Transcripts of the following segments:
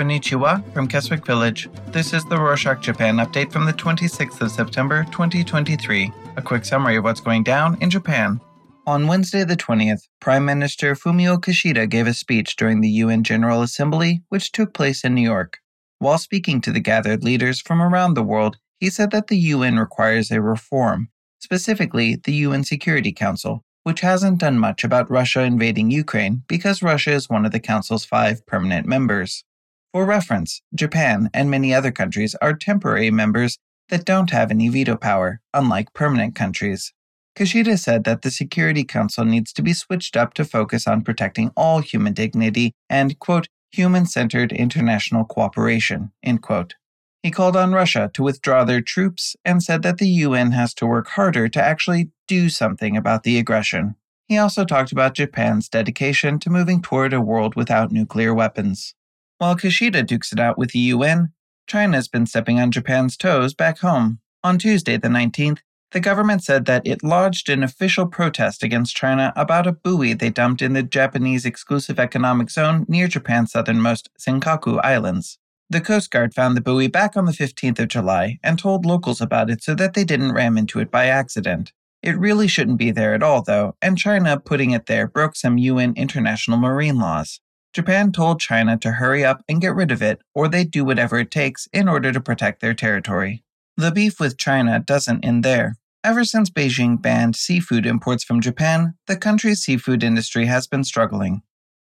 Konnichiwa from Keswick Village. This is the Rorshok Japan update from the 26th of September 2023. A quick summary of what's going down in Japan. On Wednesday the 20th, Prime Minister Fumio Kishida gave a speech during the UN General Assembly, which took place in New York. While speaking to the gathered leaders from around the world, he said that the UN requires a reform, specifically the UN Security Council, which hasn't done much about Russia invading Ukraine because Russia is one of the Council's five permanent members. For reference, Japan and many other countries are temporary members that don't have any veto power, unlike permanent countries. Kishida said that the Security Council needs to be switched up to focus on protecting all human dignity and, quote, human centered international cooperation, end quote. He called on Russia to withdraw their troops and said that the UN has to work harder to actually do something about the aggression. He also talked about Japan's dedication to moving toward a world without nuclear weapons. While Kishida dukes it out with the UN, China's been stepping on Japan's toes back home. On Tuesday, the 19th, the government said that it lodged an official protest against China about a buoy they dumped in the Japanese exclusive economic zone near Japan's southernmost Senkaku Islands. The Coast Guard found the buoy back on the 15th of July and told locals about it so that they didn't ram into it by accident. It really shouldn't be there at all, though, and China putting it there broke some UN international marine laws. Japan told China to hurry up and get rid of it, or they'd do whatever it takes in order to protect their territory. The beef with China doesn't end there. Ever since Beijing banned seafood imports from Japan, the country's seafood industry has been struggling.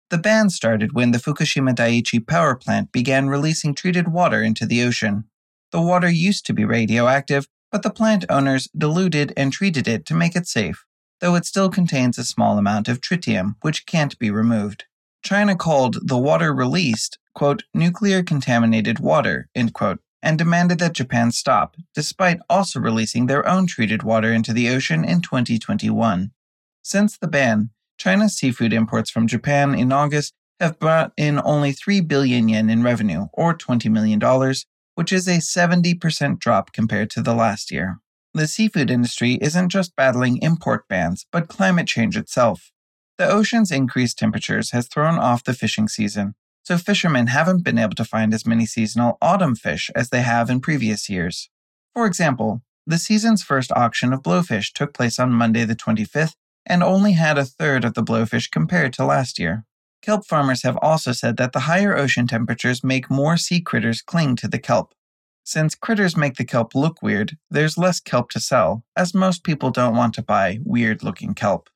The ban started when the Fukushima Daiichi power plant began releasing treated water into the ocean. The water used to be radioactive, but the plant owners diluted and treated it to make it safe, though it still contains a small amount of tritium, which can't be removed. China called the water released, quote, nuclear contaminated water, end quote, and demanded that Japan stop, despite also releasing their own treated water into the ocean in 2021. Since the ban, China's seafood imports from Japan in August have brought in only 3 billion yen in revenue, or $20 million, which is a 70% drop compared to the last year. The seafood industry isn't just battling import bans, but climate change itself. The ocean's increased temperatures has thrown off the fishing season, so fishermen haven't been able to find as many seasonal autumn fish as they have in previous years. For example, the season's first auction of blowfish took place on Monday the 25th and only had a third of the blowfish compared to last year. Kelp farmers have also said that the higher ocean temperatures make more sea critters cling to the kelp. Since critters make the kelp look weird, there's less kelp to sell, as most people don't want to buy weird looking kelp.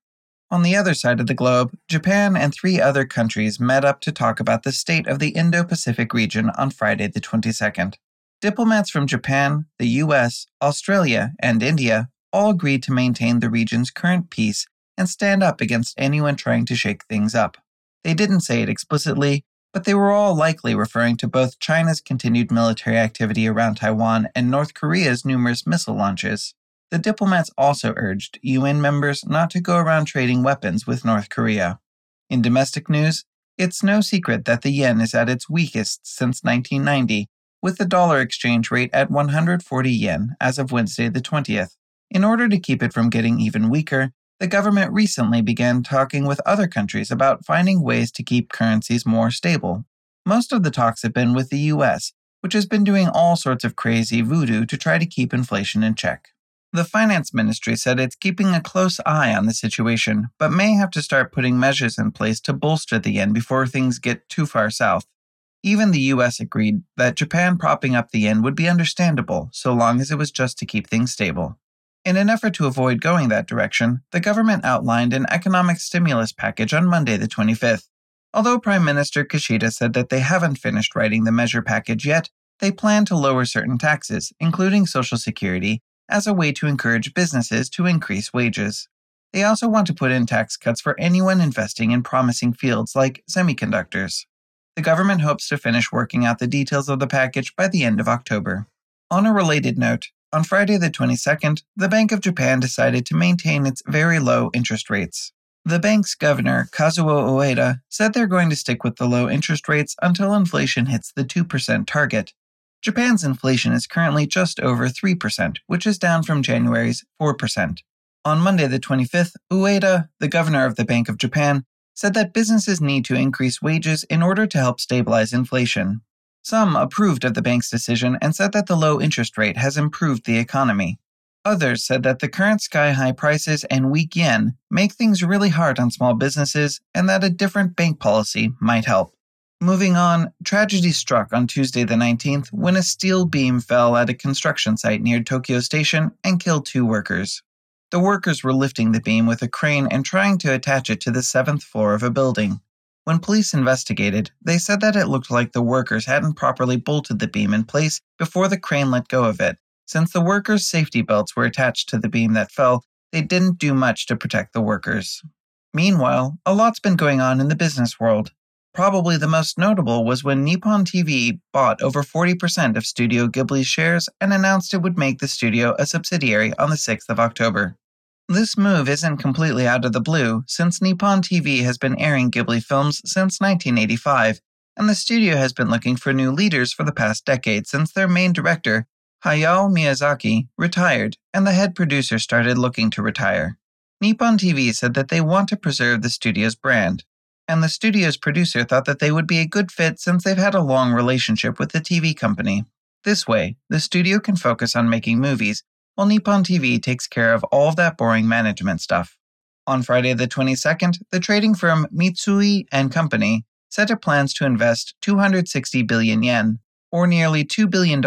On the other side of the globe, Japan and three other countries met up to talk about the state of the Indo Pacific region on Friday, the 22nd. Diplomats from Japan, the US, Australia, and India all agreed to maintain the region's current peace and stand up against anyone trying to shake things up. They didn't say it explicitly, but they were all likely referring to both China's continued military activity around Taiwan and North Korea's numerous missile launches. The diplomats also urged UN members not to go around trading weapons with North Korea. In domestic news, it's no secret that the yen is at its weakest since 1990, with the dollar exchange rate at 140 yen as of Wednesday the 20th. In order to keep it from getting even weaker, the government recently began talking with other countries about finding ways to keep currencies more stable. Most of the talks have been with the US, which has been doing all sorts of crazy voodoo to try to keep inflation in check. The finance ministry said it's keeping a close eye on the situation, but may have to start putting measures in place to bolster the yen before things get too far south. Even the US agreed that Japan propping up the yen would be understandable so long as it was just to keep things stable. In an effort to avoid going that direction, the government outlined an economic stimulus package on Monday, the 25th. Although Prime Minister Kishida said that they haven't finished writing the measure package yet, they plan to lower certain taxes, including Social Security, as a way to encourage businesses to increase wages. They also want to put in tax cuts for anyone investing in promising fields like semiconductors. The government hopes to finish working out the details of the package by the end of October. On a related note, on Friday the 22nd, the Bank of Japan decided to maintain its very low interest rates. The bank's governor, Kazuo Ueda, said they're going to stick with the low interest rates until inflation hits the 2% target, Japan's inflation is currently just over 3%, which is down from January's 4%. On Monday, the 25th, Ueda, the governor of the Bank of Japan, said that businesses need to increase wages in order to help stabilize inflation. Some approved of the bank's decision and said that the low interest rate has improved the economy. Others said that the current sky high prices and weak yen make things really hard on small businesses and that a different bank policy might help. Moving on, tragedy struck on Tuesday the 19th when a steel beam fell at a construction site near Tokyo Station and killed two workers. The workers were lifting the beam with a crane and trying to attach it to the seventh floor of a building. When police investigated, they said that it looked like the workers hadn't properly bolted the beam in place before the crane let go of it. Since the workers' safety belts were attached to the beam that fell, they didn't do much to protect the workers. Meanwhile, a lot's been going on in the business world. Probably the most notable was when Nippon TV bought over 40% of Studio Ghibli's shares and announced it would make the studio a subsidiary on the 6th of October. This move isn't completely out of the blue, since Nippon TV has been airing Ghibli films since 1985, and the studio has been looking for new leaders for the past decade since their main director, Hayao Miyazaki, retired and the head producer started looking to retire. Nippon TV said that they want to preserve the studio's brand, and the studio's producer thought that they would be a good fit since they've had a long relationship with the TV company. This way, the studio can focus on making movies while Nippon TV takes care of all of that boring management stuff. On Friday the 22nd, the trading firm Mitsui and Company set up plans to invest 260 billion yen, or nearly $2 billion,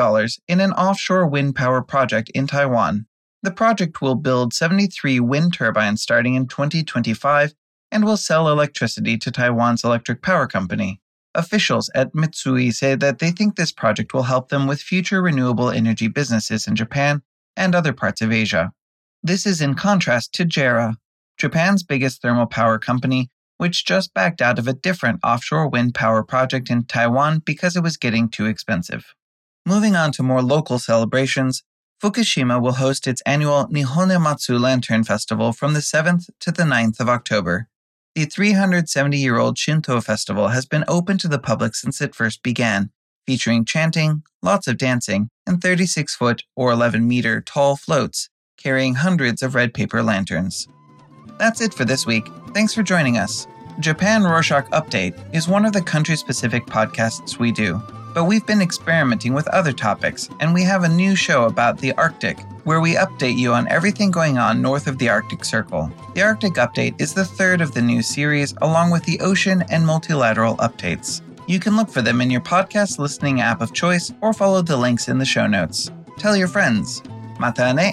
in an offshore wind power project in Taiwan. The project will build 73 wind turbines starting in 2025 and will sell electricity to Taiwan's electric power company. Officials at Mitsui say that they think this project will help them with future renewable energy businesses in Japan and other parts of Asia. This is in contrast to JERA, Japan's biggest thermal power company, which just backed out of a different offshore wind power project in Taiwan because it was getting too expensive. Moving on to more local celebrations, Fukushima will host its annual Nihonmatsu Lantern Festival from the 7th to the 9th of October. The 370 year old Shinto festival has been open to the public since it first began, featuring chanting, lots of dancing, and 36 foot or 11 meter tall floats carrying hundreds of red paper lanterns. That's it for this week. Thanks for joining us. Japan Rorshok Update is one of the country specific podcasts we do, but we've been experimenting with other topics, and we have a new show about the Arctic, where we update you on everything going on north of the Arctic Circle. The Arctic Update is the third of the new series, along with the ocean and multilateral updates. You can look for them in your podcast listening app of choice or follow the links in the show notes. Tell your friends. Mata ne!